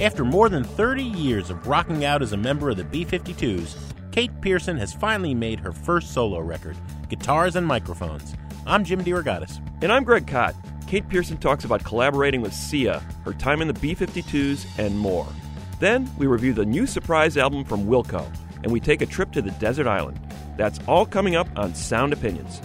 After more than 30 years of rocking out as a member of the B 52s, Kate Pierson has finally made her first solo record, Guitars and Microphones. I'm Jim DeRogatis. And I'm Greg Kot. Kate Pierson talks about collaborating with Sia, her time in the B 52s, and more. Then we review the new surprise album from Wilco, and we take a trip to the desert island. That's all coming up on Sound Opinions.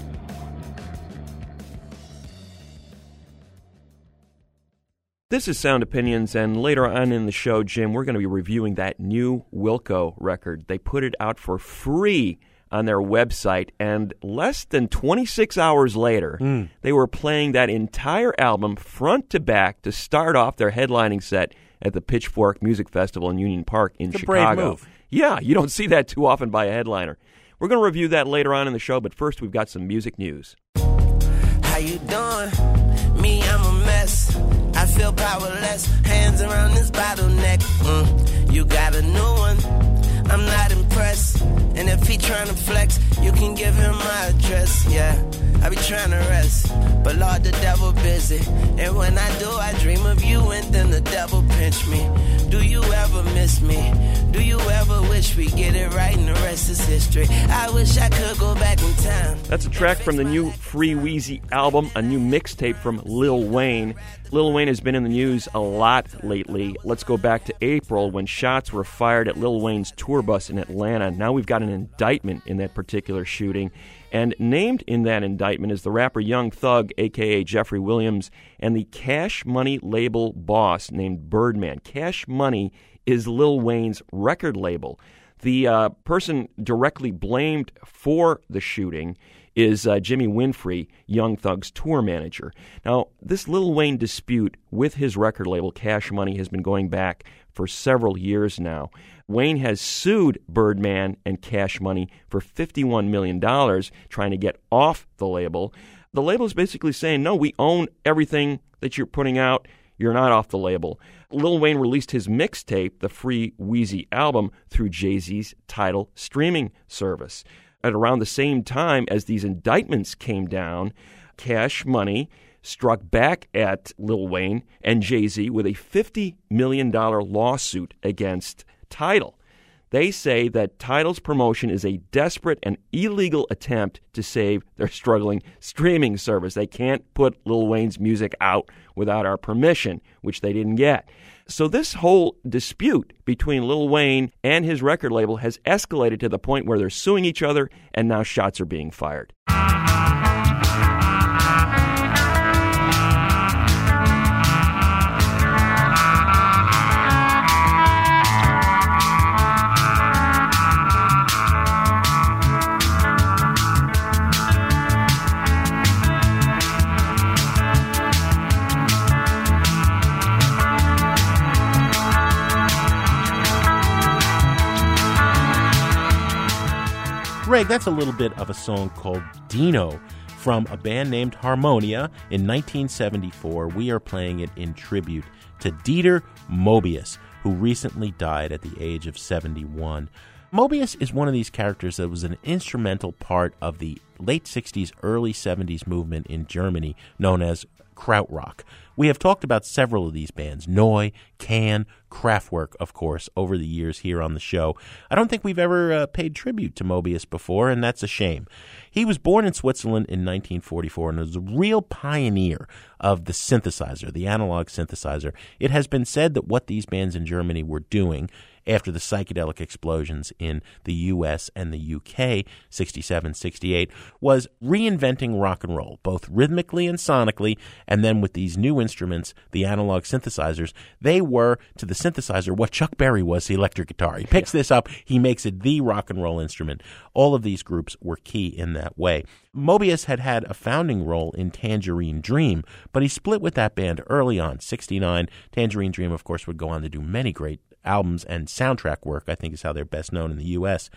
This is Sound Opinions, and later on in the show, Jim, we're going to be reviewing that new Wilco record. They put it out for free on their website, and less than 26 hours later, hmm. they were playing that entire album front to back to start off their headlining set at the Pitchfork Music Festival in Union Park in It's a brave Chicago. move. Yeah, you don't see that too often by a headliner. We're going to review that later on in the show, but first we've got some music news. How you doing? Me, I'm a mess. Feel powerless. Hands around this bottleneck. Mm, you got a new one. I'm not impressed. And if he trying to flex, you can give him my address. Yeah, I be trying to rest. But Lord, the devil busy. And when I do, I dream of you and then the devil pinch me. Do you ever miss me? Do you ever wish we get it right and the rest is history? I wish I could go back in time. That's a track from the new Free Weezy album, a new mixtape from Lil Wayne. Lil Wayne has been in the news a lot lately. Let's go back to April when shots were fired at Lil Wayne's tour bus in Atlanta. Now we've got an indictment in that particular shooting. And named in that indictment is the rapper Young Thug, aka Jeffrey Williams, and the Cash Money label boss named Birdman. Cash Money is Lil Wayne's record label. The uh, person directly blamed for the shooting is uh, Jimmy Winfrey, Young Thug's tour manager. Now, this Lil Wayne dispute with his record label, Cash Money, has been going back for several years now. Wayne has sued Birdman and Cash Money for $51 million, trying to get off the label. The label is basically saying, no, we own everything that you're putting out. You're not off the label. Lil Wayne released his mixtape, the free Weezy album, through Jay Z's Tidal streaming service. At around the same time as these indictments came down, Cash Money struck back at Lil Wayne and Jay Z with a $50 million lawsuit against Tidal. They say that Tidal's promotion is a desperate and illegal attempt to save their struggling streaming service. They can't put Lil Wayne's music out without our permission, which they didn't get. So this whole dispute between Lil Wayne and his record label has escalated to the point where they're suing each other and now shots are being fired. Greg, that's a little bit of a song called Dino from a band named Harmonia in 1974. We are playing it in tribute to Dieter Moebius, who recently died at the age of 71. Moebius is one of these characters that was an instrumental part of the late 60s, early 70s movement in Germany known as Krautrock. We have talked about several of these bands Neu, Can, Kraftwerk, of course, over the years here on the show. I don't think we've ever uh, paid tribute to Moebius before, and that's a shame. He was born in Switzerland in 1944 and was a real pioneer of the synthesizer, the analog synthesizer. It has been said that what these bands in Germany were doing after the psychedelic explosions in the US and the UK, 67, 68, was reinventing rock and roll, both rhythmically and sonically, and then with these new instruments, the analog synthesizers, they were to the synthesizer what Chuck Berry was the electric guitar. He picks this up, he makes it the rock and roll instrument. All of these groups were key in that way. Moebius had had a founding role in Tangerine Dream, but he split with that band early on, 69. Tangerine Dream, of course, would go on to do many great albums and soundtrack work, I think is how they're best known in the U.S.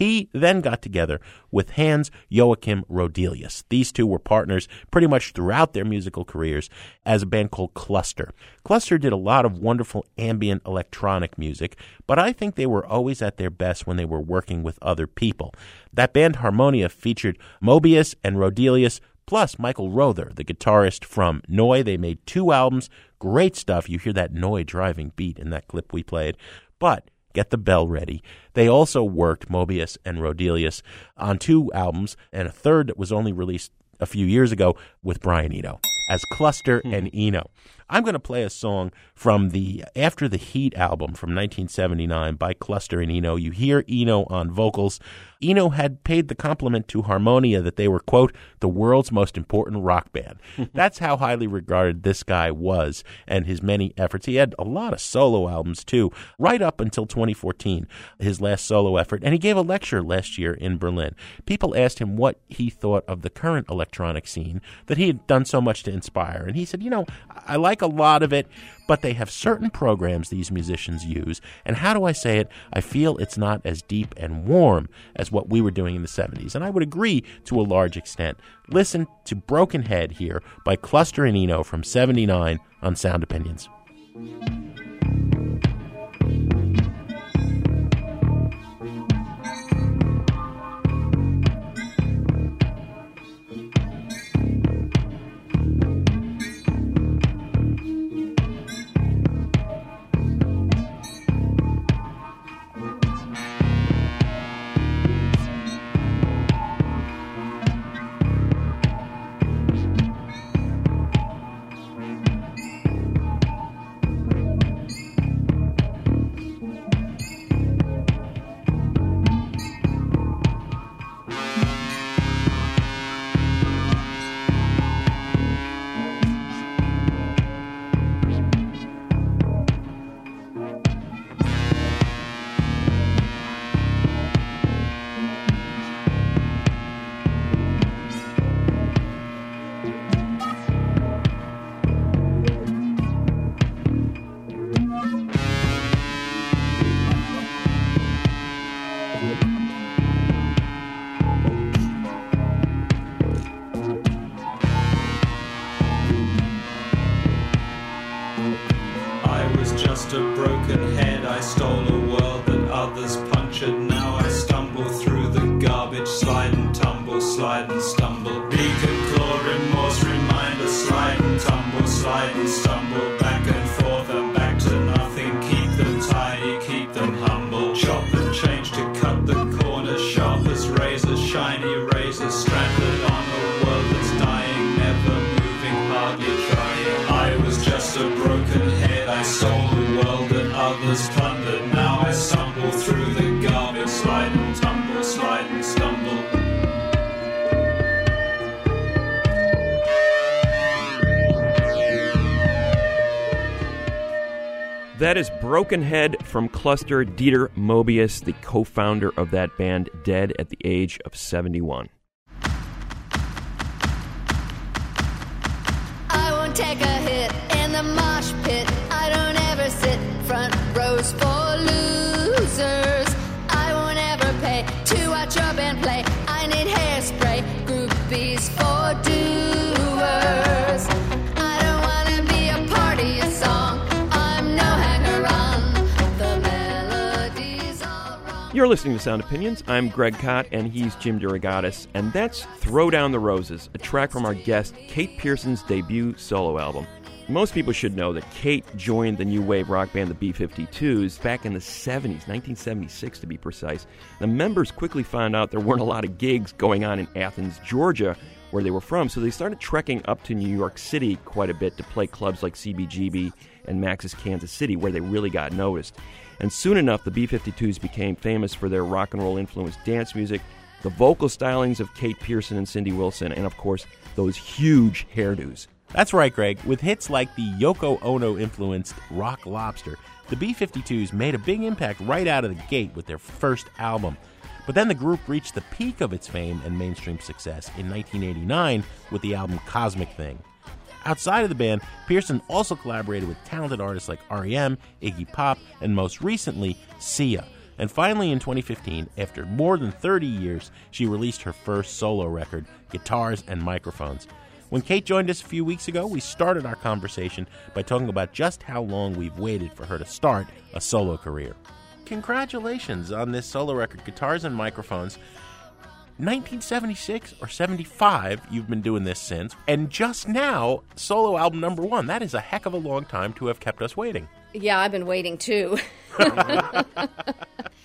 He then got together with Hans Joachim Roedelius. These two were partners pretty much throughout their musical careers as a band called Cluster. Cluster did a lot of wonderful ambient electronic music, but I think they were always at their best when they were working with other people. That band Harmonia featured Moebius and Roedelius plus Michael Rother, the guitarist from Neu. They made two albums, great stuff. You hear that Neu driving beat in that clip we played. But get the bell ready. They also worked Moebius and Roedelius on two albums, and a third that was only released a few years ago with Brian Eno as Cluster hmm. and Eno. I'm going to play a song from the After the Heat album from 1979 by Cluster and Eno. You hear Eno on vocals. Eno had paid the compliment to Harmonia that they were, quote, the world's most important rock band. That's how highly regarded this guy was and his many efforts. He had a lot of solo albums, too, right up until 2014, his last solo effort. And he gave a lecture last year in Berlin. People asked him what he thought of the current electronic scene that he had done so much to inspire. And he said, you know, I like a lot of it, but they have certain programs these musicians use. And how do I say it? I feel it's not as deep and warm as what we were doing in the 70s. And I would agree to a large extent. Listen to Broken Head here by Cluster and Eno from 79 on Sound Opinions. Broken Head from Cluster Dieter Moebius, the co founder of that band, dead at the age of 71. I won't take a hit You're listening to Sound Opinions. I'm Greg Kot, and he's Jim DeRogatis, and that's Throw Down the Roses, a track from our guest Kate Pierson's debut solo album. Most people should know that Kate joined the new wave rock band the B 52s back in the 70s, 1976 to be precise. The members quickly found out there weren't a lot of gigs going on in Athens, Georgia, where they were from, so they started trekking up to New York City quite a bit to play clubs like CBGB and Max's Kansas City, where they really got noticed. And soon enough, the B 52s became famous for their rock and roll influenced dance music, the vocal stylings of Kate Pierson and Cindy Wilson, and of course, those huge hairdos. That's right, Greg. With hits like the Yoko Ono influenced Rock Lobster, the B 52s made a big impact right out of the gate with their first album. But then the group reached the peak of its fame and mainstream success in 1989 with the album Cosmic Thing. Outside of the band, Pierson also collaborated with talented artists like REM, Iggy Pop, and most recently, Sia. And finally, in 2015, after more than 30 years, she released her first solo record, Guitars and Microphones. When Kate joined us a few weeks ago, we started our conversation by talking about just how long we've waited for her to start a solo career. Congratulations on this solo record, Guitars and Microphones. 1976 or 75, you've been doing this since, and just now, solo album number one. That is a heck of a long time to have kept us waiting. Yeah, I've been waiting too.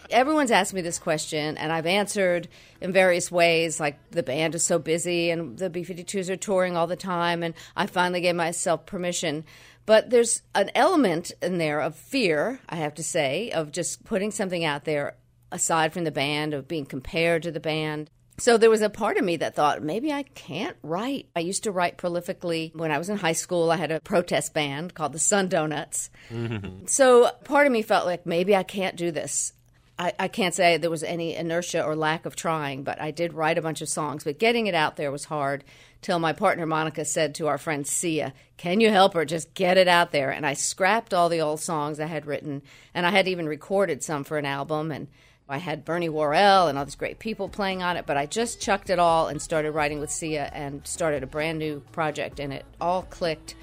Everyone's asked me this question, and I've answered in various ways. Like the band is so busy, and the B 52s are touring all the time, and I finally gave myself permission. But there's an element in there of fear, I have to say, of just putting something out there aside from the band, of being compared to the band. So there was a part of me that thought maybe I can't write. I used to write prolifically when I was in high school. I had a protest band called the Sun Donuts. Mm-hmm. So part of me felt like maybe I can't do this. I, I can't say there was any inertia or lack of trying, but I did write a bunch of songs. But getting it out there was hard till my partner Monica said to our friend Sia, Can you help her? Just get it out there. And I scrapped all the old songs I had written, and I had even recorded some for an album. And I had Bernie Worrell and all these great people playing on it, but I just chucked it all and started writing with Sia and started a brand new project, and it all clicked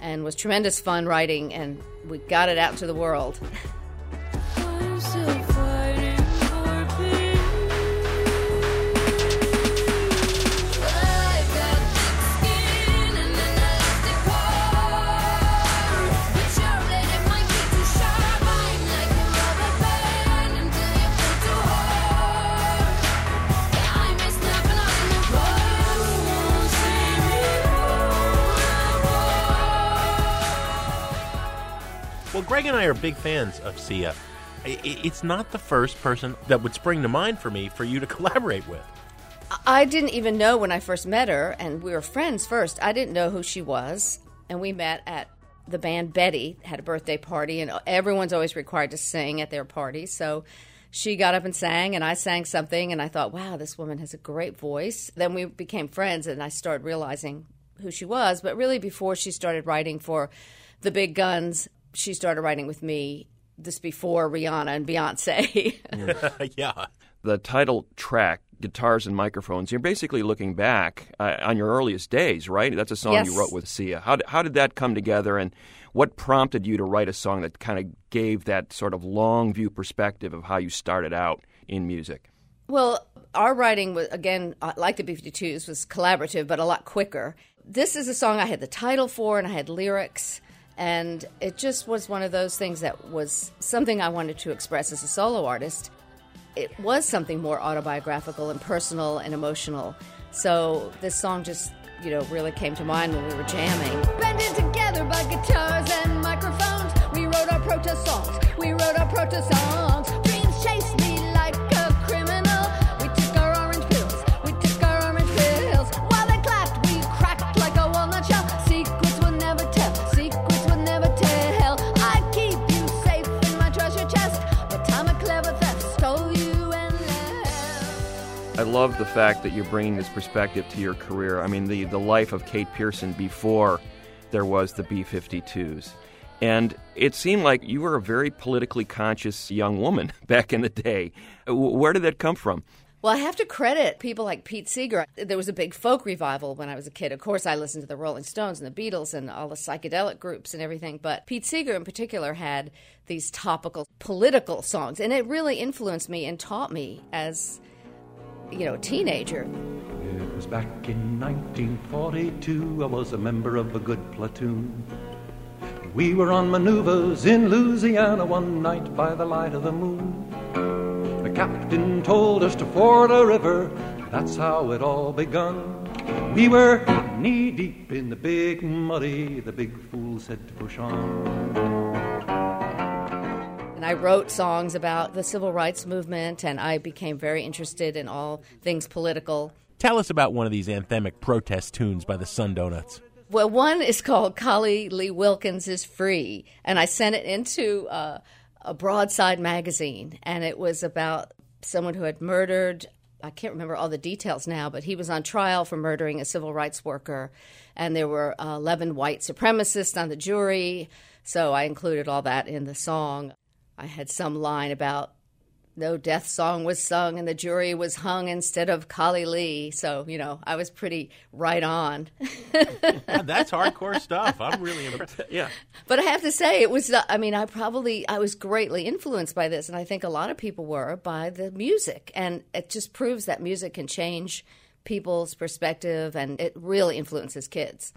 and was tremendous fun writing, and we got it out to the world. Well, Greg and I are big fans of Sia. It's not the first person that would spring to mind for me for you to collaborate with. I didn't even know when I first met her, and we were friends first. I didn't know who she was, and we met at the band Betty had a birthday party, and everyone's always required to sing at their party. So she got up and sang, and I sang something, and I thought, wow, this woman has a great voice. Then we became friends, and I started realizing who she was. But really, before she started writing for the big guns, she started writing with me. This before Rihanna and Beyonce. yeah. the title track, Guitars and Microphones, you're basically looking back uh, on your earliest days, right? That's a song Yes. you wrote with Sia. How did, how did that come together, and what prompted you to write a song that kind of gave that sort of long view perspective of how you started out in music? Well, our writing was again uh, like the B52s was collaborative, but a lot quicker. This is a song I had the title for, and I had lyrics, and it just was one of those things that was something I wanted to express as a solo artist. It was something more autobiographical and personal and emotional. So this song just, you know, really came to mind when we were jamming. Banded together by guitars and microphones. We wrote our protest songs. We wrote our protest songs. Love the fact that you're bringing this perspective to your career. I mean, the, the life of Kate Pierson before there was the B 52s. And it seemed like you were a very politically conscious young woman back in the day. Where did that come from? Well, I have to credit people like Pete Seeger. There was a big folk revival when I was a kid. Of course, I listened to the Rolling Stones and the Beatles and all the psychedelic groups and everything. But Pete Seeger, in particular, had these topical political songs, and it really influenced me and taught me as, you know, teenager. It was back in 1942. I was a member of a good platoon. We were on maneuvers in Louisiana one night by the light of the moon. The captain told us to ford a river. That's how it all begun. We were knee deep in the big muddy. The big fool said to push on. And I wrote songs about the civil rights movement, and I became very interested in all things political. Tell us about one of these anthemic protest tunes by the Sun Donuts. Well, one is called Collie Lee Wilkins is Free, and I sent it into uh, a broadside magazine, and it was about someone who had murdered I can't remember all the details now, but he was on trial for murdering a civil rights worker, and there were uh, 11 white supremacists on the jury. So I included all that in the song. I had some line about no death song was sung and the jury was hung instead of Collie Lee. So, you know, I was pretty right on. That's hardcore stuff. I'm really impressed. Yeah. But I have to say, it was, I mean, I probably, I was greatly influenced by this. And I think a lot of people were by the music. And it just proves that music can change people's perspective and it really influences kids.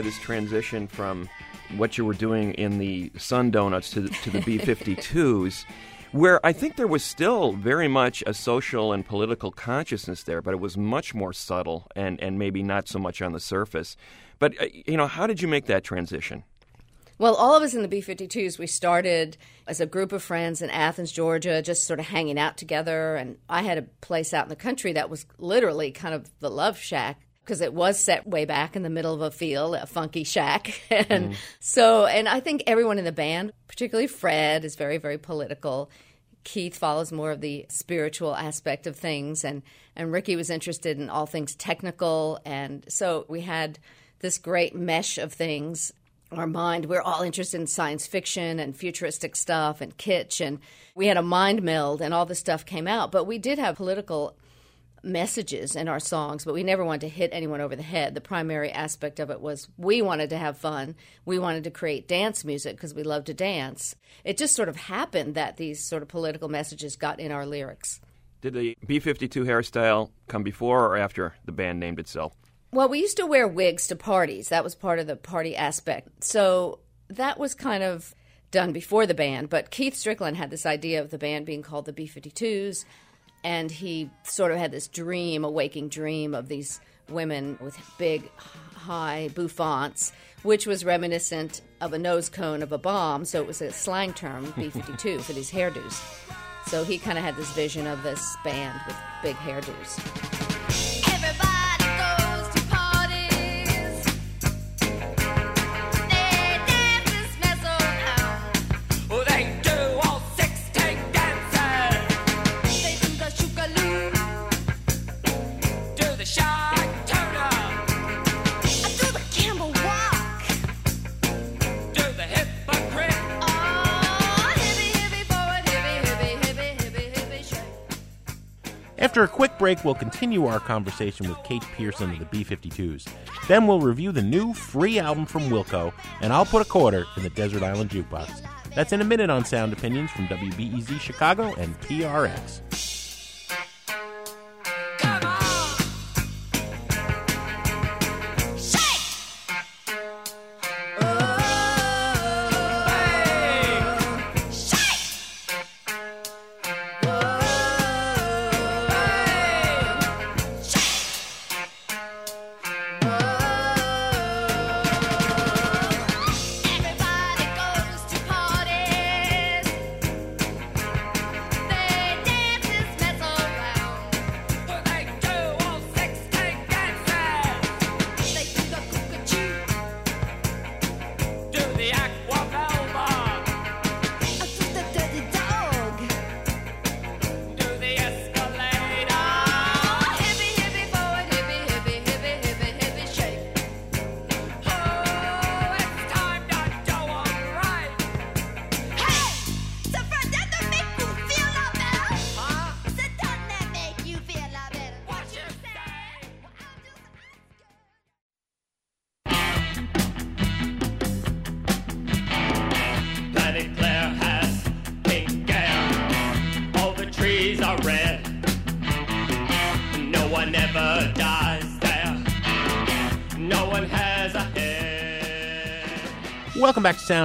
This transition from what you were doing in the Sun Donuts to the, to the B-52s, where I think there was still very much a social and political consciousness there, but it was much more subtle and, and maybe not so much on the surface. But, uh, you know, how did you make that transition? Well, all of us in the B 52s, we started as a group of friends in Athens, Georgia, just sort of hanging out together. And I had a place out in the country that was literally kind of the love shack because it was set way back in the middle of a field, a funky shack. and mm-hmm. so, and I think everyone in the band, particularly Fred, is very, very political. Keith follows more of the spiritual aspect of things, and, and Ricky was interested in all things technical. And so we had this great mesh of things. Our mind, we're all interested in science fiction and futuristic stuff and kitsch, and we had a mind meld, and all this stuff came out. But we did have political messages in our songs, but we never wanted to hit anyone over the head. The primary aspect of it was we wanted to have fun. We wanted to create dance music because we love to dance. It just sort of happened that these sort of political messages got in our lyrics. Did the B-52 hairstyle come before or after the band named itself? Well, we used to wear wigs to parties. That was part of the party aspect. So that was kind of done before the band, but Keith Strickland had this idea of the band being called the B-52s and he sort of had this dream, a waking dream of these women with big, high bouffants, which was reminiscent of a nose cone of a bomb. So it was a slang term, B 52, for these hairdos. So he kind of had this vision of this band with big hairdos. After a quick break, we'll continue our conversation with Kate Pierson of the B 52s. Then we'll review the new free album from Wilco, and I'll put a quarter in the Desert Island Jukebox. That's in a minute on Sound Opinions from WBEZ Chicago and PRX.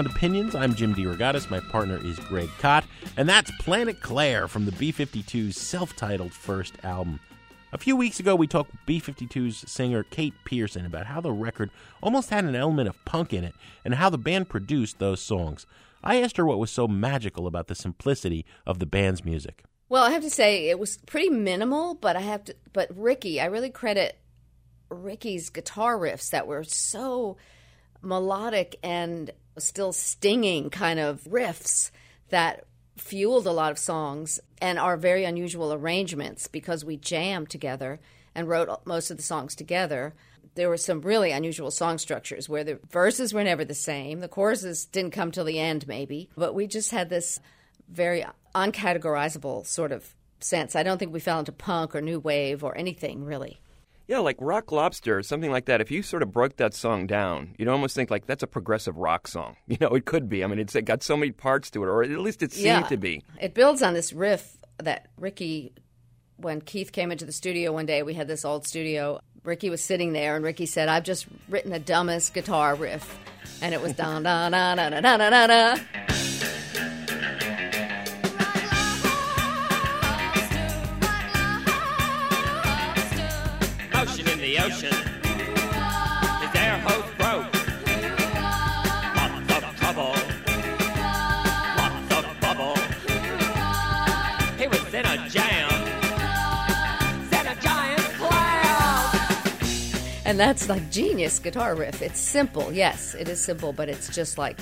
Opinions. I'm Jim DeRogatis. My partner is Greg Kot, and that's Planet Claire from the B-52's self-titled first album. A few weeks ago, we talked B-52's singer Kate Pierson about how the record almost had an element of punk in it and how the band produced those songs. I asked her what was so magical about the simplicity of the band's music. Well, I have to say it was pretty minimal, but I have to. But Ricky, I really credit Ricky's guitar riffs that were so melodic and still stinging kind of riffs that fueled a lot of songs and our very unusual arrangements because we jammed together and wrote most of the songs together. There were some really unusual song structures where the verses were never the same. The choruses didn't come till the end, maybe, but we just had this very uncategorizable sort of sense. I don't think we fell into punk or new wave or anything really. Yeah, like Rock Lobster, something like that. If you sort of broke that song down, you'd almost think like that's a progressive rock song. You know, it could be. I mean, it's got so many parts to it, or at least it seemed Yeah. to be. It builds on this riff that Ricky, when Keith came into the studio one day, we had this old studio. Ricky was sitting there, and Ricky said, "I've just written the dumbest guitar riff," and it was da da da da da da da da And that's like genius guitar riff. It's simple, yes, it is simple, but it's just like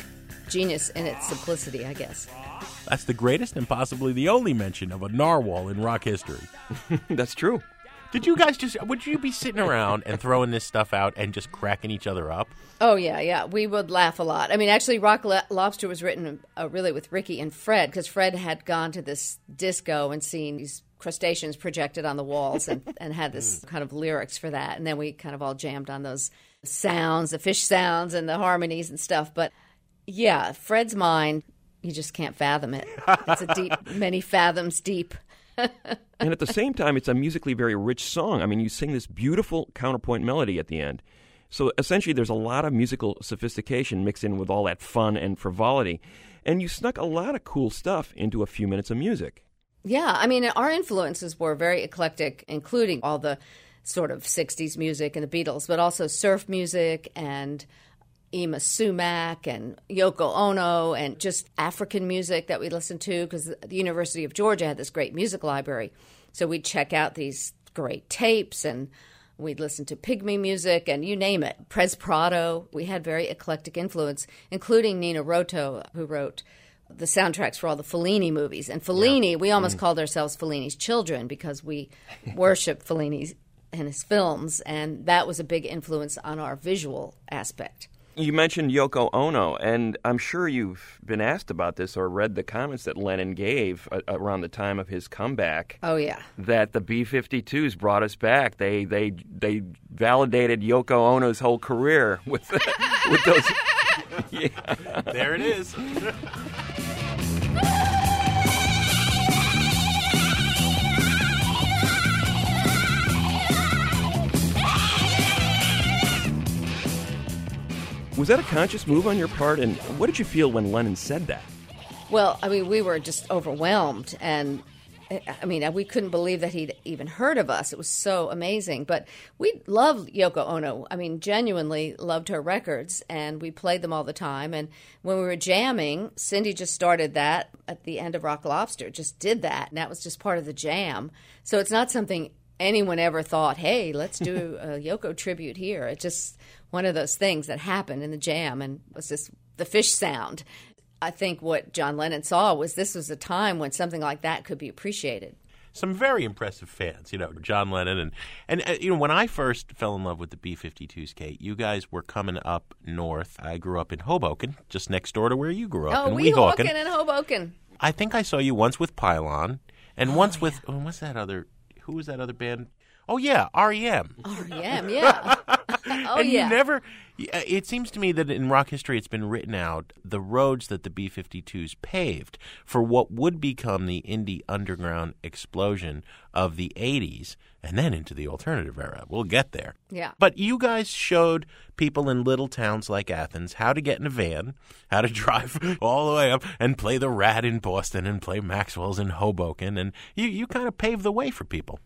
genius in its simplicity, I guess. That's the greatest and possibly the only mention of a narwhal in rock history. That's true. Did you guys just, would you be sitting around and throwing this stuff out and just cracking each other up? Oh yeah, yeah. We would laugh a lot. I mean, actually, Rock Lo- Lobster was written uh, really with Ricky and Fred because Fred had gone to this disco and seen these crustaceans projected on the walls and, and had this mm. kind of lyrics for that. And then we kind of all jammed on those sounds, the fish sounds, and the harmonies and stuff. But yeah, Fred's mind, you just can't fathom it. It's a deep, many fathoms deep. and at the same time, it's a musically very rich song. I mean, you sing this beautiful counterpoint melody at the end. So essentially, there's a lot of musical sophistication mixed in with all that fun and frivolity. And you snuck a lot of cool stuff into a few minutes of music. Yeah, I mean, our influences were very eclectic, including all the sort of 60s music and the Beatles, but also surf music and Yma Sumac and Yoko Ono and just African music that we listened to because the University of Georgia had this great music library. So we'd check out these great tapes and we'd listen to pygmy music and you name it. Perez Prado. We had very eclectic influence, including Nino Rota, who wrote the soundtracks for all the Fellini movies. And Fellini, we almost called ourselves Fellini's children because we worship Fellini and his films, and that was a big influence on our visual aspect. You mentioned Yoko Ono, and I'm sure you've been asked about this or read the comments that Lennon gave uh, around the time of his comeback. Oh yeah. That the B-52s brought us back. They they they validated Yoko Ono's whole career with with those. yeah. There it is. Was that a conscious move on your part? And what did you feel when Lennon said that? Well, I mean, we were just overwhelmed, and I mean, we couldn't believe that he'd even heard of us. It was so amazing. But we loved Yoko Ono. I mean, genuinely loved her records, and we played them all the time. And when we were jamming, Cindy just started that at the end of Rock Lobster, just did that, and that was just part of the jam. So it's not something anyone ever thought, hey, let's do a Yoko tribute here. It's just one of those things that happened in the jam, and was just the fish sound. I think what John Lennon saw was this was a time when something like that could be appreciated. Some very impressive fans, you know, John Lennon and and uh, you know when I first fell in love with the B52s, Kate, you guys were coming up north. I grew up in Hoboken, just next door to where you grew up Oh, in Weehawken and Hoboken. I think I saw you once with Pylon, and once with oh, what's that other? Who was that other band? Oh yeah, REM. REM, yeah. Oh, and yeah. you never. uh, It seems to me that in rock history, it's been written out the roads that the B-52s paved for what would become the indie underground explosion of the '80s, and then into the alternative era. We'll get there. Yeah. But you guys showed people in little towns like Athens how to get in a van, how to drive all the way up and play the Rat in Boston and play Maxwell's in Hoboken, and you you kind of paved the way for people.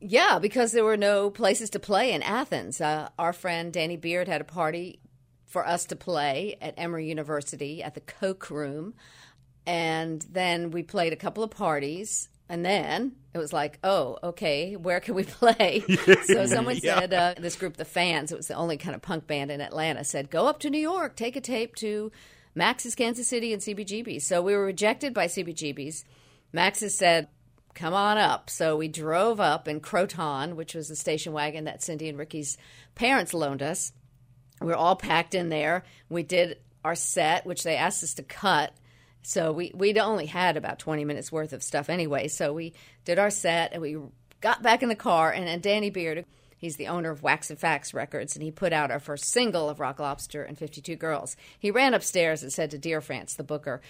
Yeah, because there were no places to play in Athens. Uh, our friend Danny Beard had a party for us to play at Emory University at the Coke Room. And then we played a couple of parties. And then it was like, oh, okay, where can we play? so someone Yeah. said, uh, this group, the fans, it was the only kind of punk band in Atlanta, said, go up to New York, take a tape to Max's Kansas City and CBGB's. So we were rejected by CBGB's. Max's said, come on up. So we drove up in Croton, which was the station wagon that Cindy and Ricky's parents loaned us. We were all packed in there. We did our set, which they asked us to cut. So we we'd only had about 20 minutes worth of stuff anyway. So we did our set and we got back in the car and, and Danny Beard, he's the owner of Wax and Facts Records, and he put out our first single of Rock Lobster and 52 Girls. He ran upstairs and said to Deerfrance, the booker,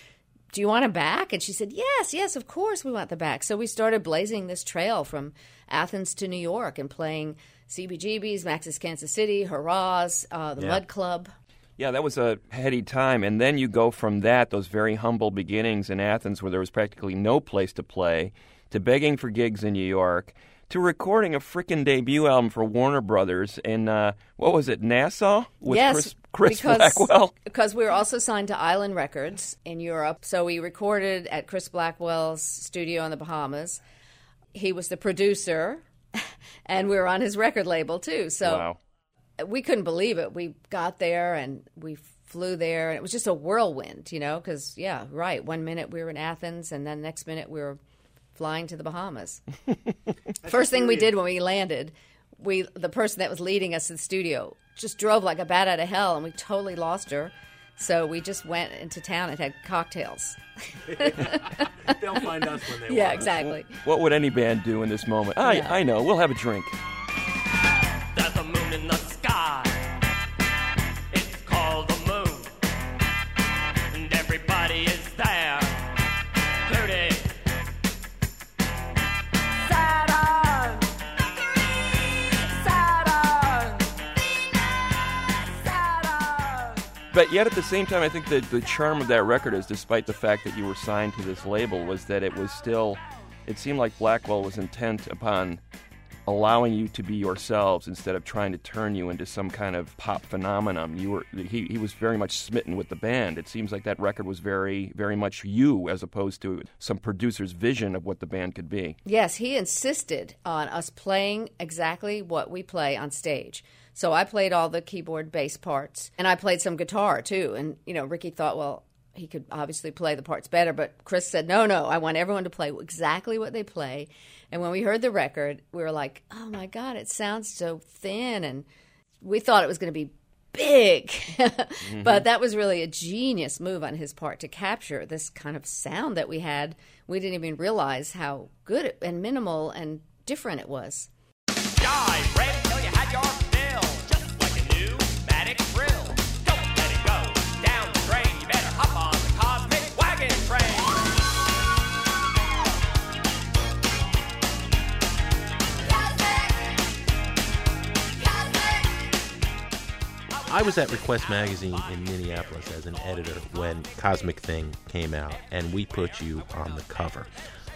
do you want him back? And she said, Yes, yes, of course we want the back. So we started blazing this trail from Athens to New York and playing CBGB's, Max's Kansas City, Hurrahs, uh, the Yeah. Mud Club. Yeah, that was a heady time. And then you go from that, those very humble beginnings in Athens where there was practically no place to play, to begging for gigs in New York, to recording a frickin' debut album for Warner Brothers in, uh, what was it, Nassau? With yes, Chris, Chris because, Blackwell? Because we were also signed to Island Records in Europe. So we recorded at Chris Blackwell's studio in the Bahamas. He was the producer, and we were on his record label too. So Wow. we couldn't believe it. We got there and we flew there, and it was just a whirlwind, you know, because, yeah, right. One minute we were in Athens, and then next minute we were flying to the Bahamas. First thing we did when we landed, we the person that was leading us to the studio just drove like a bat out of hell, and we totally lost her. So we just went into town and had cocktails. They'll find us when they Yeah, exactly. What would any band do in this moment? I, Yeah. I know. We'll have a drink. But yet, at the same time, I think that the charm of that record is, despite the fact that you were signed to this label, was that it was still. It seemed like Blackwell was intent upon allowing you to be yourselves instead of trying to turn you into some kind of pop phenomenon. You were he, he was very much smitten with the band. It seems like that record was very very much you as opposed to some producer's vision of what the band could be. Yes, he insisted on us playing exactly what we play on stage. So I played all the keyboard bass parts and I played some guitar too. And, you know, Ricky thought, well, he could obviously play the parts better, but Chris said, no, no, I want everyone to play exactly what they play. And when we heard the record, we were like, oh my God, it sounds so thin. And we thought it was going to be big. Mm-hmm. But that was really a genius move on his part to capture this kind of sound that we had. We didn't even realize how good and minimal and different it was. Jive, I was at Request Magazine in Minneapolis as an editor when Cosmic Thing came out, and we put you on the cover.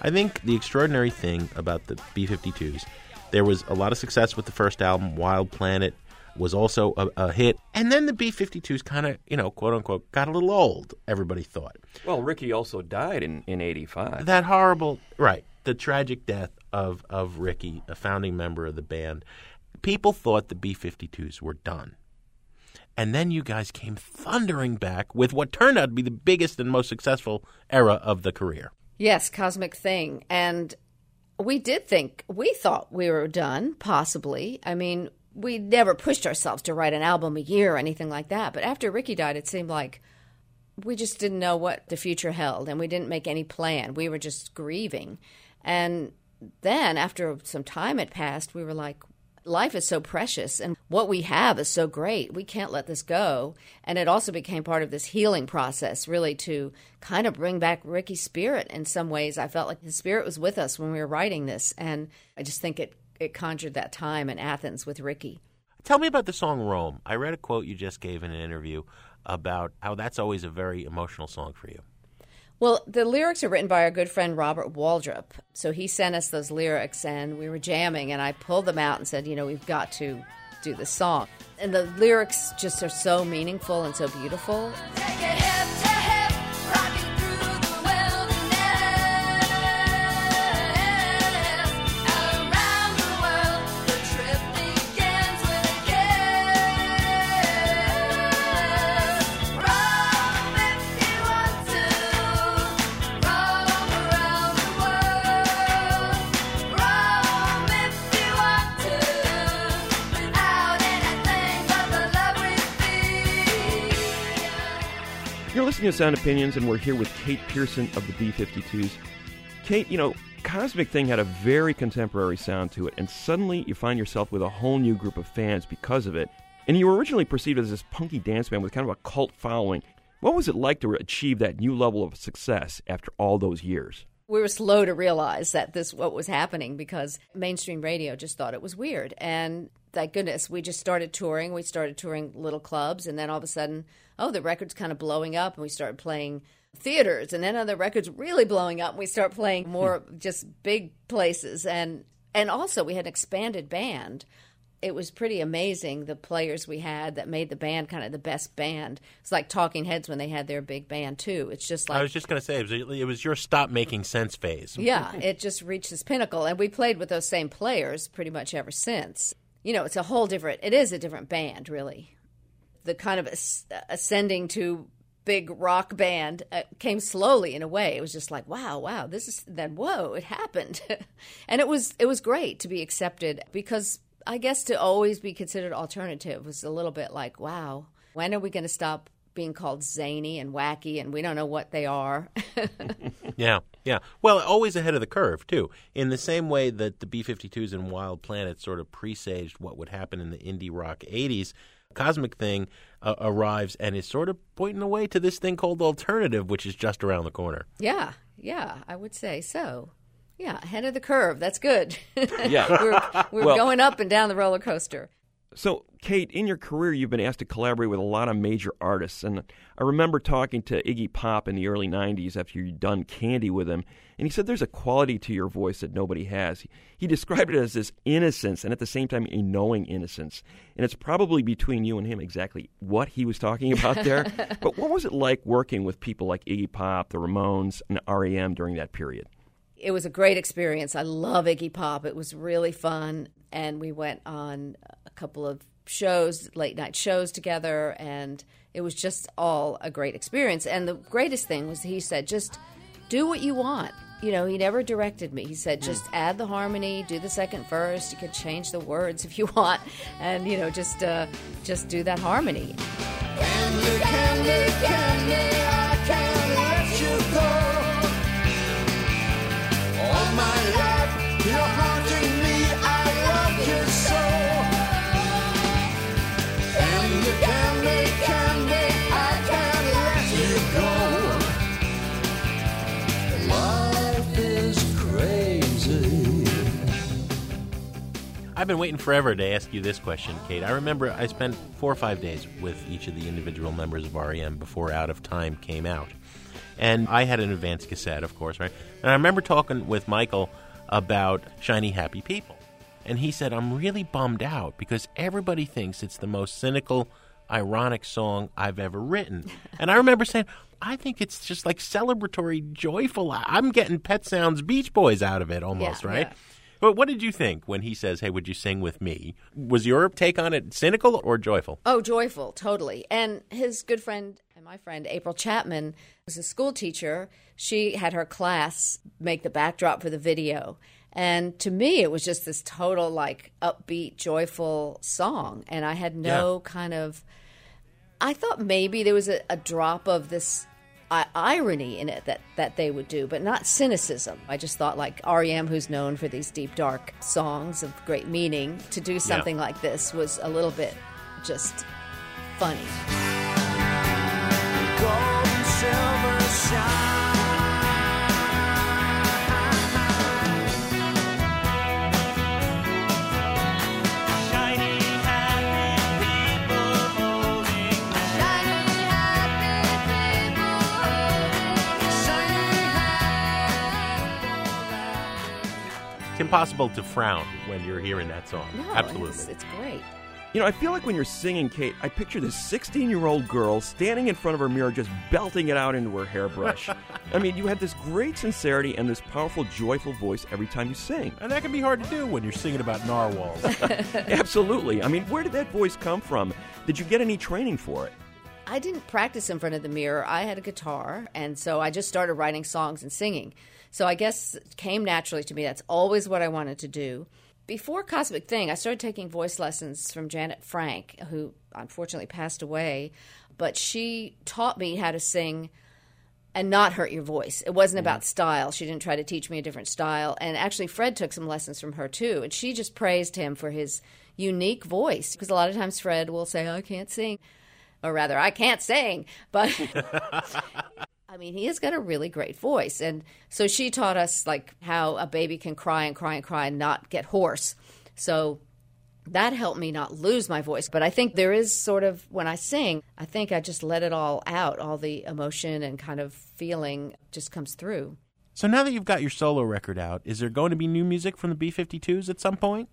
I think the extraordinary thing about the B 52s, there was a lot of success with the first album, Wild Planet was also a, a hit, and then the B 52s kind of, you know, quote unquote, got a little old, everybody thought. Well, Ricky also died in in '85. That horrible, right? The tragic death of of Ricky, a founding member of the band. People thought the B 52s were done. And then you guys came thundering back with what turned out to be the biggest and most successful era of the career. Yes, Cosmic Thing. And we did think, we thought we were done, possibly. I mean, we never pushed ourselves to write an album a year or anything like that. But after Ricky died, it seemed like we just didn't know what the future held and we didn't make any plan. We were just grieving. And then after some time had passed, we were like, life is so precious and what we have is so great. We can't let this go. And it also became part of this healing process, really, to kind of bring back Ricky's spirit in some ways. I felt like his spirit was with us when we were writing this. And I just think it, it conjured that time in Athens with Ricky. Tell me about the song Roam. I read a quote you just gave in an interview about how that's always a very emotional song for you. Well, the lyrics are written by our good friend Robert Waldrop. So he sent us those lyrics and we were jamming and I pulled them out and said, you know, we've got to do this song. And the lyrics just are so meaningful and so beautiful. To Sound Opinions, and we're here with Kate Pierson of the B 52s. Kate, you know, Cosmic Thing had a very contemporary sound to it, and suddenly you find yourself with a whole new group of fans because of it. And you were originally perceived as this punky dance band with kind of a cult following. What was it like to achieve that new level of success after all those years? we were slow to realize that this what was happening because mainstream radio just thought it was weird and thank goodness we just started touring we started touring little clubs and then all of a sudden oh the record's kind of blowing up and we started playing theaters and then oh, the record's really blowing up and we start playing more hmm. just big places and and also we had an expanded band it was pretty amazing the players we had that made the band kind of the best band. It's like Talking Heads when they had their big band too. It's just like I was just going to say it was, it was your stop making sense phase. yeah, it just reached this pinnacle, and we played with those same players pretty much ever since. You know, it's a whole different. It is a different band, really. The kind of as- ascending to big rock band uh, came slowly in a way. It was just like, wow, wow, this is then whoa, it happened, and it was it was great to be accepted because I guess to always be considered alternative was a little bit like, wow, when are we going to stop being called zany and wacky and we don't know what they are? Yeah, yeah. Well, always ahead of the curve, too. In the same way that the B 52s and Wild Planet sort of presaged what would happen in the indie rock 80s, Cosmic Thing uh, arrives and is sort of pointing the way to this thing called alternative, which is just around the corner. yeah, yeah, I would say so. Yeah, ahead of the curve. That's good. Yeah. we're we're Well- going up and down the roller coaster. So, Kate, in your career, you've been asked to collaborate with a lot of major artists. And I remember talking to Iggy Pop in the early 90s after you'd done Candy with him. And he said there's a quality to your voice that nobody has. He, he described it as this innocence and at the same time a knowing innocence. And it's probably between you and him exactly what he was talking about there. but what was it like working with people like Iggy Pop, the Ramones, and REM during that period? It was a great experience. I love Iggy Pop. It was really fun. And we went on a couple of shows, late night shows together. And it was just all a great experience. And the greatest thing was he said, just do what you want. You know, he never directed me. He said, just add the harmony, do the second verse. You could change the words if you want, and you know, just uh, just do that harmony. Candy, candy, candy, I've been waiting forever to ask you this question, Kate. I remember I spent four or five days with each of the individual members of REM before Out of Time came out. And I had an advanced cassette, of course, right? And I remember talking with Michael about Shiny Happy People. And he said, I'm really bummed out because everybody thinks it's the most cynical, ironic song I've ever written. And I remember saying, I think it's just like celebratory, joyful. I'm getting Pet Sounds Beach Boys out of it almost, Yeah, right? yeah. But what did you think when he says, "Hey, would you sing with me"? Was your take on it cynical or joyful? Oh, joyful, totally. And his good friend and my friend April Chapman was a school teacher. She had her class make the backdrop for the video. And to me, it was just this total, like, upbeat, joyful song. And I had no kind of. I thought maybe there was a, a drop of this i- irony in it that, that they would do, but not cynicism. I just thought, like REM, who's known for these deep, dark songs of great meaning, to do something like this was a little bit just funny. Impossible to frown when you're hearing that song. No, Absolutely. It's, it's great. You know, I feel like when you're singing, Kate, I picture this 16 year old girl standing in front of her mirror just belting it out into her hairbrush. I mean, you had this great sincerity and this powerful, joyful voice every time you sing. And that can be hard to do when you're singing about narwhals. Absolutely. I mean, where did that voice come from? Did you get any training for it? I didn't practice in front of the mirror. I had a guitar, and so I just started writing songs and singing. So I guess it came naturally to me. That's always what I wanted to do. Before Cosmic Thing, I started taking voice lessons from Janet Frank, who unfortunately passed away. But she taught me how to sing and not hurt your voice. It wasn't about mm. style. She didn't try to teach me a different style. And actually, Fred took some lessons from her too. And she just praised him for his unique voice. Because a lot of times Fred will say, I can't sing. Or rather, I can't sing. But I mean, he has got a really great voice. And so she taught us like how a baby can cry and cry and cry and not get hoarse. So that helped me not lose my voice. But I think there is sort of, when I sing, I think I just let it all out. All the emotion and kind of feeling just comes through. so now that you've got your solo record out, is there going to be new music from the B 52s at some point?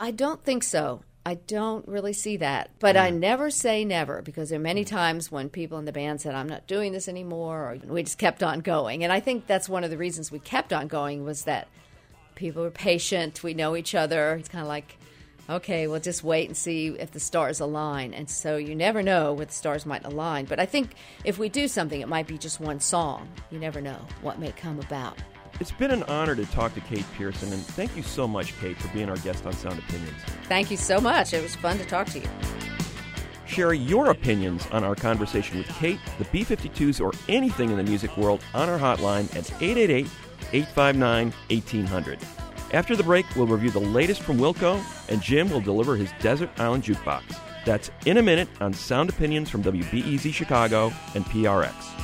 I don't think so. I don't really see that. But I mm. never say never because there are many mm. times when people in the band said, I'm not doing this anymore, or we just kept on going. And I think that's one of the reasons we kept on going was that people were patient. We know each other. It's kind of like, okay, we'll just wait and see if the stars align. And so you never know what the stars might align. But I think if we do something, it might be just one song. You never know what may come about. It's been an honor to talk to Kate Pierson, and thank you so much, Kate, for being our guest on Sound Opinions. Thank you so much. It was fun to talk to you. Share your opinions on our conversation with Kate, the B 52s, or anything in the music world on our hotline at 888 859 1800. After the break, we'll review the latest from Wilco, and Jim will deliver his Desert Island Jukebox. That's in a minute on Sound Opinions from WBEZ Chicago and PRX.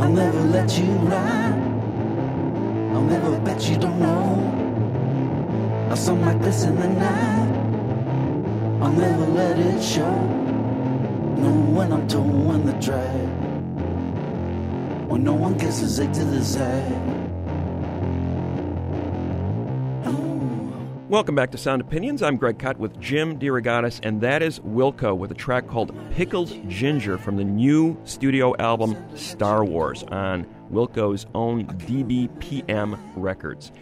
I'll never let you ride. I'll never bet you don't know. A song like this in the night. I'll never let it show. No, when I'm towing the drag. When no one gives a zig to the side. Welcome back to Sound Opinions. I'm Greg Kot with Jim DeRogatis, and that is Wilco with a track called Pickled Ginger from the new studio album Star Wars on Wilco's own DBPM Records.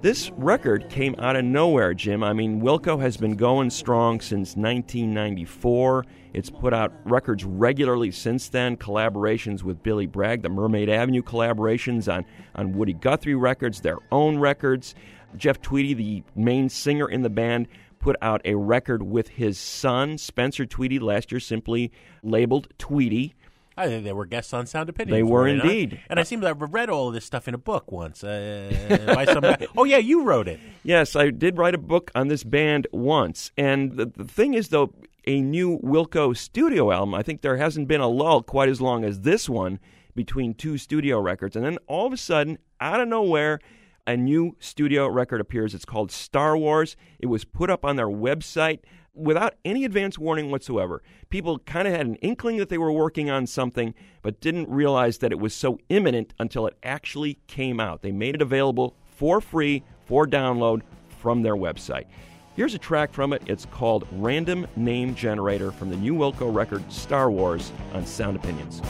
This record came out of nowhere, Jim. I mean, Wilco has been going strong since 1994. It's put out records regularly since then, collaborations with Billy Bragg, the Mermaid Avenue collaborations on, on Woody Guthrie records, their own records. Jeff Tweedy, the main singer in the band, put out a record with his son, Spencer Tweedy, last year, simply labeled Tweedy. I think they were guests on Sound Opinions. They were indeed. And I seem to have read all of this stuff in a book once uh, by some guy. Oh yeah, you wrote it. Yes, I did write a book on this band once. And the, the thing is, though, a new Wilco studio album, I think there hasn't been a lull quite as long as this one between two studio records. And then all of a sudden, out of nowhere, a new studio record appears. It's called Star Wars. It was put up on their website without any advance warning whatsoever. People kind of had an inkling that they were working on something, but didn't realize that it was so imminent until it actually came out. They made it available for free for download from their website. Here's a track from it. It's called Random Name Generator from the new Wilco record Star Wars on Sound Opinions.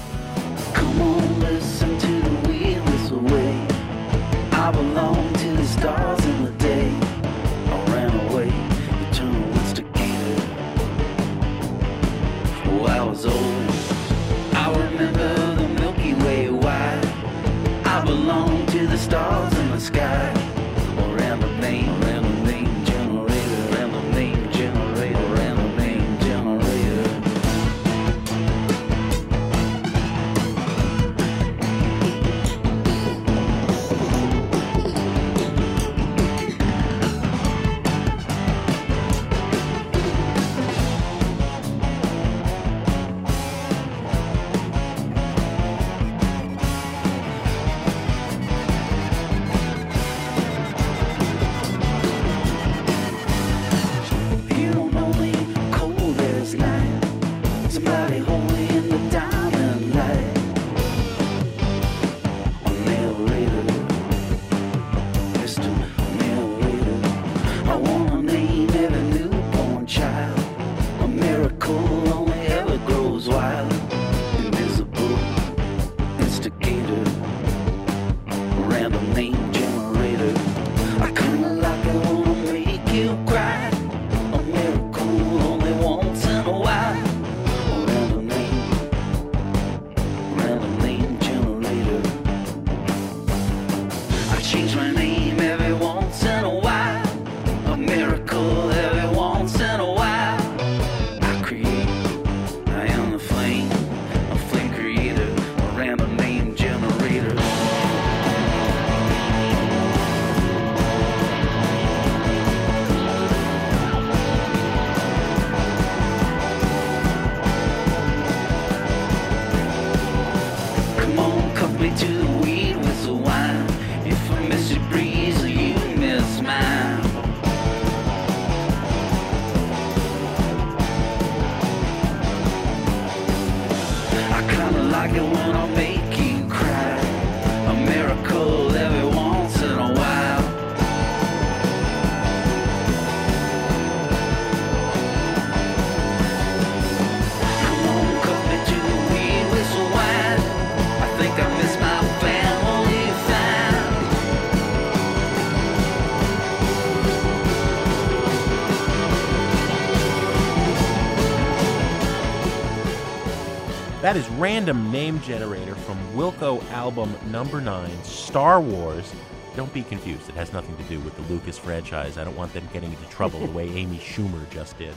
That is Random Name Generator from Wilco album number nine, Star Wars. Don't be confused. It has nothing to do with the Lucas franchise. I don't want them getting into trouble the way Amy Schumer just did.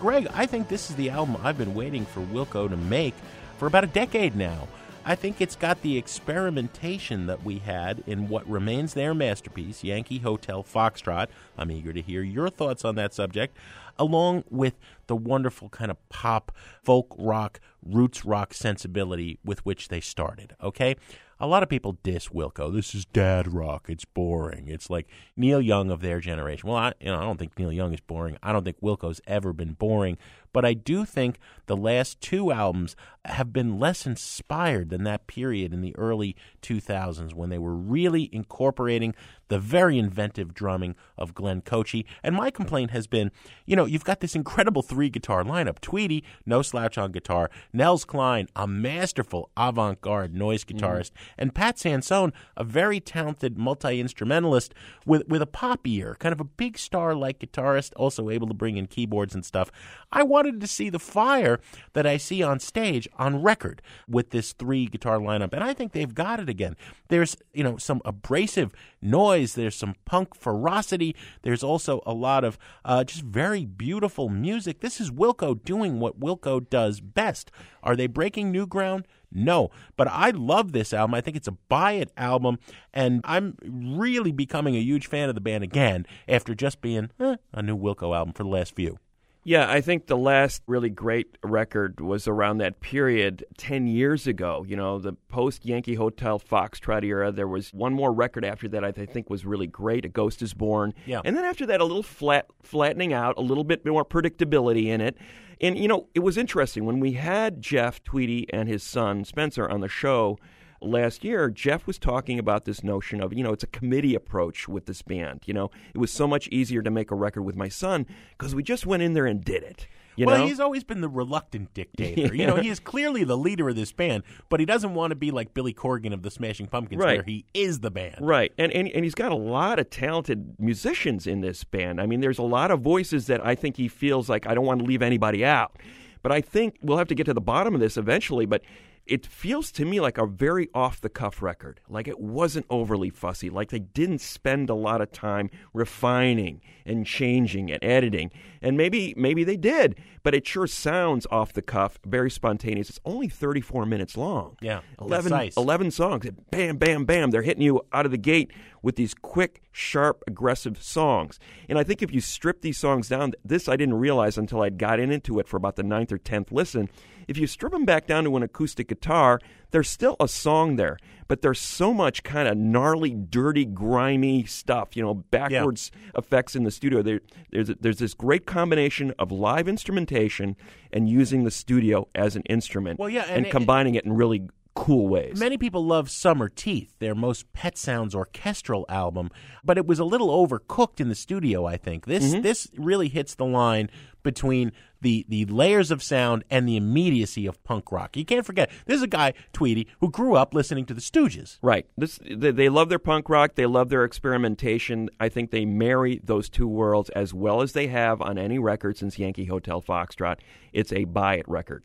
Greg, I think this is the album I've been waiting for Wilco to make for about a decade now. I think it's got the experimentation that we had in what remains their masterpiece, Yankee Hotel Foxtrot. I'm eager to hear your thoughts on that subject, along with the wonderful kind of pop, folk rock, roots rock sensibility with which they started. Okay? A lot of people diss Wilco. This is dad rock. It's boring. It's like Neil Young of their generation. Well, I, you know, I don't think Neil Young is boring. I don't think Wilco's ever been boring. but I do think the last two albums have been less inspired than that period in the early 2000s when they were really incorporating the very inventive drumming of Glenn Kotche. And my complaint has been, you know, you've got this incredible three guitar lineup Tweedy, no slouch on guitar, Nels Cline, a masterful avant garde noise mm-hmm. guitarist, and Pat Sansone, a very talented multi instrumentalist with, with a pop ear, kind of a big star like guitarist, also able to bring in keyboards and stuff. I wanted to see the fire that I see on stage on record with this three guitar lineup, and I think they've got it again. There's, you know, some abrasive noise, there's some punk ferocity, there's also a lot of uh, just very beautiful music. This is Wilco doing what Wilco does best. Are they breaking new ground? No, but I love this album. I think it's a buy it album, and I'm really becoming a huge fan of the band again after just being eh, a new Wilco album for the last few. Yeah, I think the last really great record was around that period 10 years ago. You know, the post Yankee Hotel Foxtrot era. There was one more record after that I th- think was really great, A Ghost is Born. Yeah. And then after that, a little flat, flattening out, a little bit more predictability in it. And, you know, it was interesting. When we had Jeff Tweedy and his son Spencer on the show last year, Jeff was talking about this notion of, you know, it's a committee approach with this band. You know, it was so much easier to make a record with my son because we just went in there and did it. You well, know? he's always been the reluctant dictator. You know, he is clearly the leader of this band, but he doesn't want to be like Billy Corgan of the Smashing Pumpkins, Right. where he is the band. Right, and, and and he's got a lot of talented musicians in this band. I mean, there's a lot of voices that I think he feels like I don't want to leave anybody out. But I think we'll have to get to the bottom of this eventually. But it feels to me like a very off the cuff record. Like it wasn't overly fussy. Like they didn't spend a lot of time refining and changing and editing. And maybe maybe they did, but it sure sounds off the cuff, very spontaneous. It's only 34 minutes long. Yeah, 11, concise. 11 songs. Bam, bam, bam. They're hitting you out of the gate with these quick, sharp, aggressive songs. And I think if you strip these songs down, this I didn't realize until I'd got into it for about the ninth or tenth listen. If you strip them back down to an acoustic guitar, there's still a song there, but there's so much kind of gnarly, dirty, grimy stuff, you know, backwards effects in the studio. There, there's, there's this great combination of live instrumentation and using the studio as an instrument Well, yeah, and and it- combining it in really cool ways. Many people love Summerteeth, their most Pet Sounds orchestral album, but it was a little overcooked in the studio, I think. This Mm-hmm. this really hits the line between the the layers of sound and the immediacy of punk rock. You can't forget. This is a guy, Tweedy, who grew up listening to the Stooges. Right. This they, they love their punk rock. They love their experimentation. I think they marry those two worlds as well as they have on any record since Yankee Hotel Foxtrot. It's a buy it record.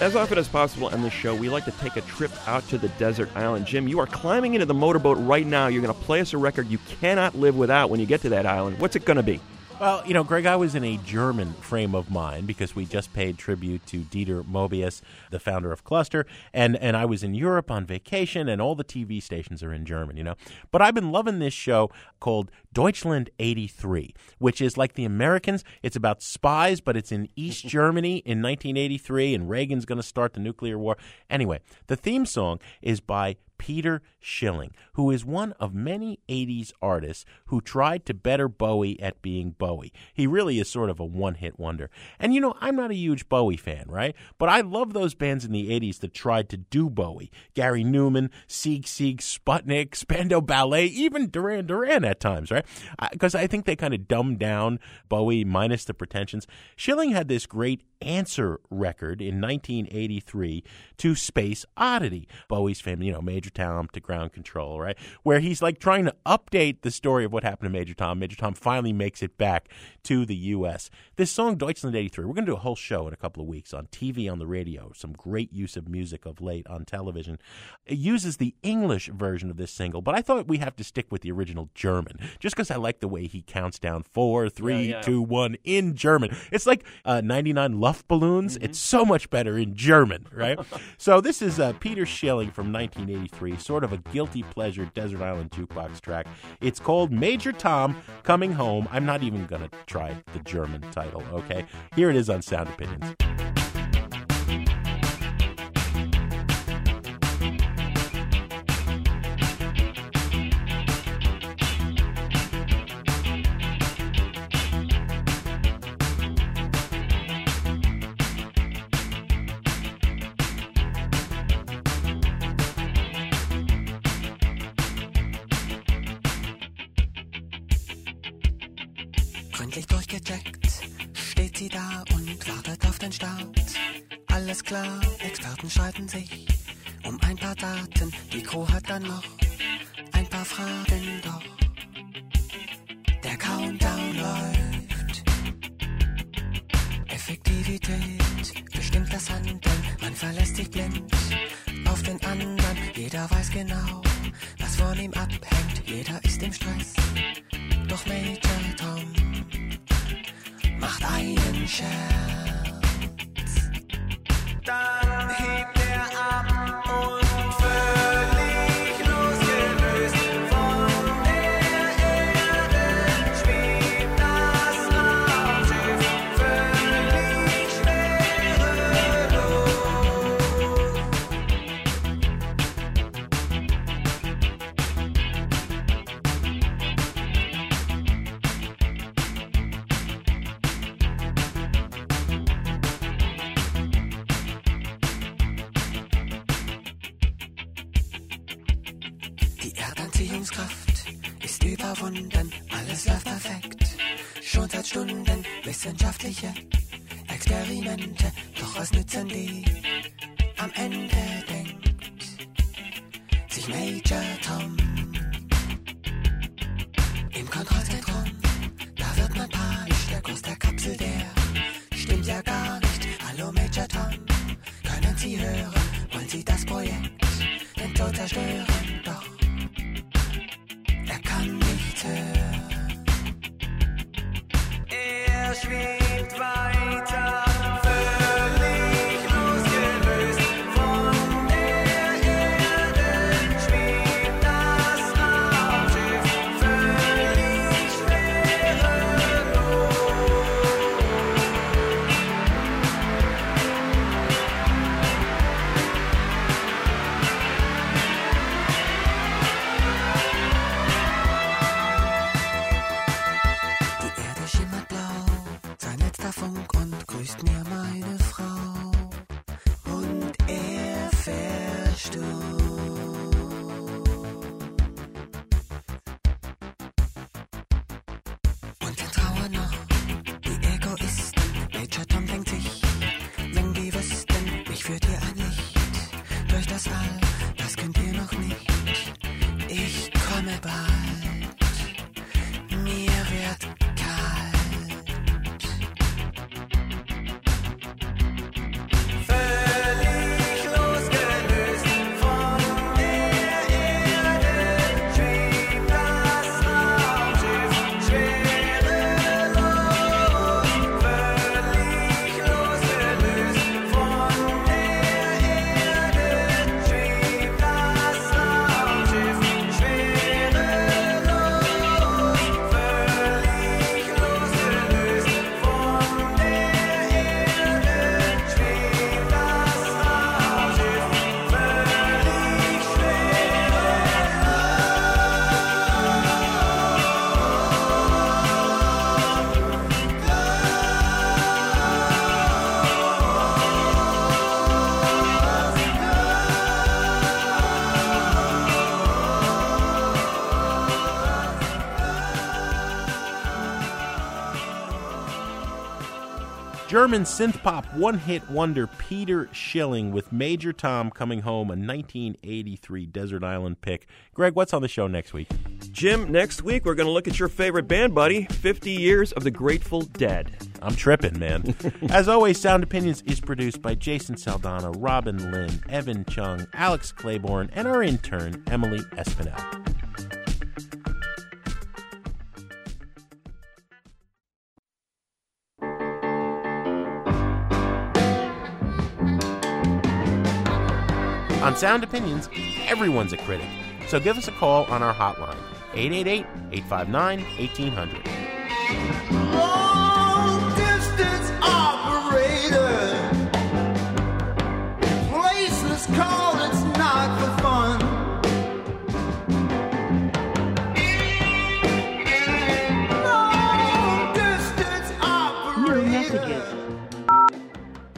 As often as possible on this show, we like to take a trip out to the desert island. Jim, you are climbing into the motorboat right now. You're going to play us a record you cannot live without when you get to that island. What's it going to be? Well, you know, Greg, I was in a German frame of mind because we just paid tribute to Dieter Moebius, the founder of Cluster, and, and I was in Europe on vacation, and all the TV stations are in German, you know. But I've been loving this show called Deutschland 83, which is like the Americans. It's about spies, but it's in East Germany in 1983, and Reagan's going to start the nuclear war. Anyway, the theme song is by Peter Schilling, who is one of many 80s artists who tried to better Bowie at being Bowie. He really is sort of a one hit wonder. And you know, I'm not a huge Bowie fan, right? But I love those bands in the 80s that tried to do Bowie Gary Numan, Sigue Sigue Sputnik, Spandau Ballet, even Duran Duran at times, right? Because I think they kind of dumbed down Bowie minus the pretensions. Schilling had this great answer record in 1983 to Space Oddity, Bowie's famous, you know, Major Tom to Ground Control, right? Where he's like trying to update the story of what happened to Major Tom. Major Tom finally makes it back to the U.S. This song, Deutschland 83, we're going to do a whole show in a couple of weeks on TV, on the radio, some great use of music of late on television. It uses the English version of this single, but I thought we have to stick with the original German, just because I like the way he counts down four, three, Yeah, yeah. two, one in German. It's like uh, 99 Luftballons. It's so much better in German, right? so this is uh, Peter Schilling from 1983, sort of a guilty pleasure desert island jukebox track. It's called Major Tom Coming Home. I'm not even going to try the German title, okay? Here it is on Sound Opinions. Den. Alles klar, Experten streiten sich um ein paar Daten. Die Crew hat dann noch ein paar Fragen, doch der Countdown läuft. Effektivität bestimmt das Handeln, man verlässt sich blind auf den anderen. Jeder weiß genau, was von ihm abhängt, jeder ist im Stress. Doch Major Tom macht einen Scherz. Dann hebt German synth pop one hit wonder Peter Schilling with Major Tom coming home, a 1983 Desert Island pick. Greg, what's on the show next week? Jim, next week we're going to look at your favorite band, buddy 50 Years of the Grateful Dead. I'm tripping, man. As always, Sound Opinions is produced by Jason Saldanha, Robin Linn, Evan Chung, Alex Claiborne, and our intern, Emily Espinel. On Sound Opinions, everyone's a critic. So give us a call on our hotline, 888 859 1800. Long distance operator. Placeless call, it's not for fun. Long distance.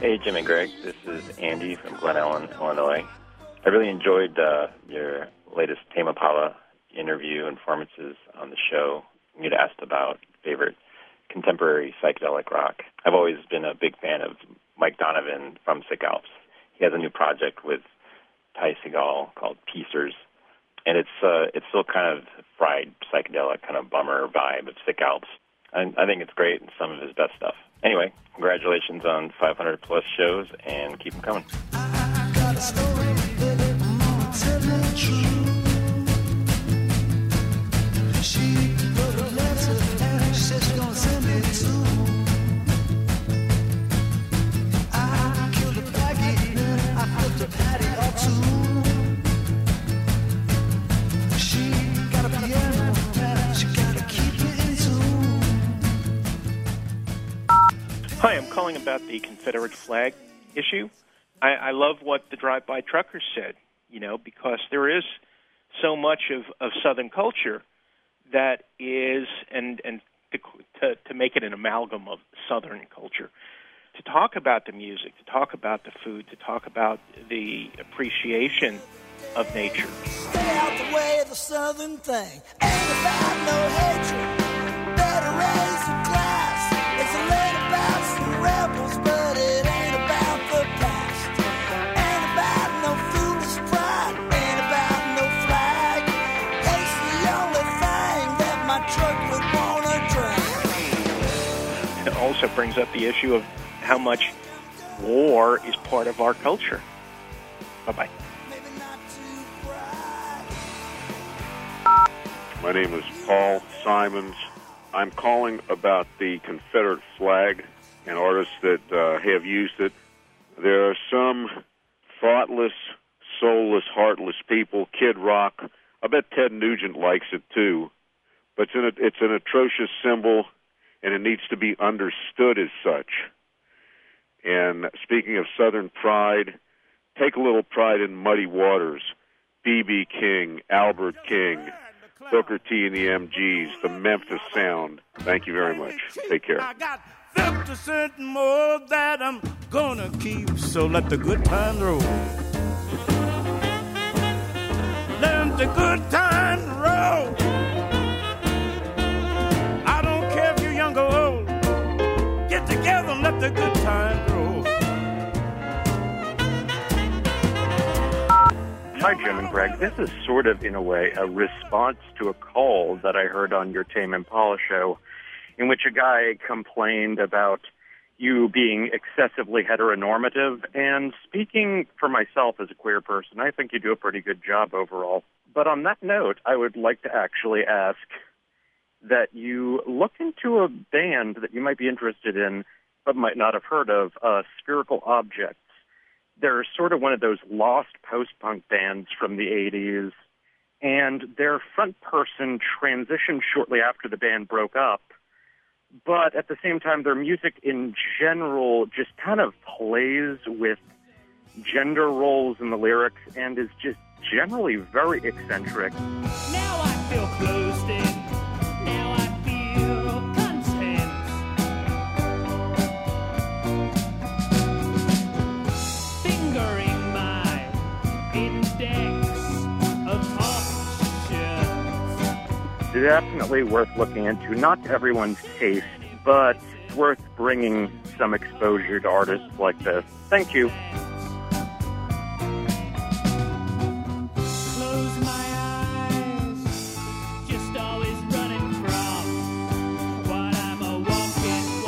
Hey, Jim and Greg. This is Andy from Glen Ellyn, Illinois. I really enjoyed uh, your latest Tame Impala interview and performances on the show. You'd asked about favorite contemporary psychedelic rock. I've always been a big fan of Mike Donovan from Sic Alps. He has a new project with Ty Segall called Peacers, and it's uh, it's still kind of fried psychedelic kind of bummer vibe of Sic Alps. I, I think it's great and some of his best stuff. Anyway, congratulations on 500 plus shows and keep them coming. Calling about the Confederate flag issue. I, I love what the drive-by trucker said, you know, because there is so much of, of Southern culture that is, and and to, to to make it an amalgam of Southern culture, to talk about the music, to talk about the food, to talk about the appreciation of nature. Stay out the way of the southern thing. Ain't about no hatred. Better raise brings up the issue of how much war is part of our culture. Bye bye. My name is Paul Simons. I'm calling about the Confederate flag and artists that uh, have used it. There are some thoughtless, soulless, heartless people. Kid Rock. I bet Ted Nugent likes it too. But it's an, it's an atrocious symbol, and it needs to be understood as such. And speaking of Southern pride, take a little pride in Muddy Waters, B.B. King, Albert King, Booker T and the MGs, the Memphis Sound. Thank you very much. Take care. Fifty cent more that I'm gonna keep, so let the good times roll. Let the good times roll. Hi, Jim and Greg. This is sort of, in a way, a response to a call that I heard on your Tame Impala show, in which a guy complained about you being excessively heteronormative. And speaking for myself as a queer person, I think you do a pretty good job overall. But on that note, I would like to actually ask that you look into a band that you might be interested in, but might not have heard of, uh, Spherical Objects they're sort of one of those lost post-punk bands from the 80s, and their front person transitioned shortly after the band broke up. But at the same time, their music in general just kind of plays with gender roles in the lyrics and is just generally very eccentric. Now I feel closed Definitely worth looking into. Not to everyone's taste, but it's worth bringing some exposure to artists like this. Thank you. Close my eyes. Just always running from what I'm a walking,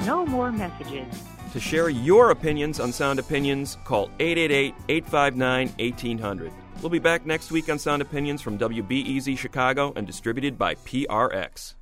walking No more messages. To share your opinions on Sound Opinions, call 888 859 1800. We'll be back next week on Sound Opinions from WBEZ Chicago and distributed by PRX.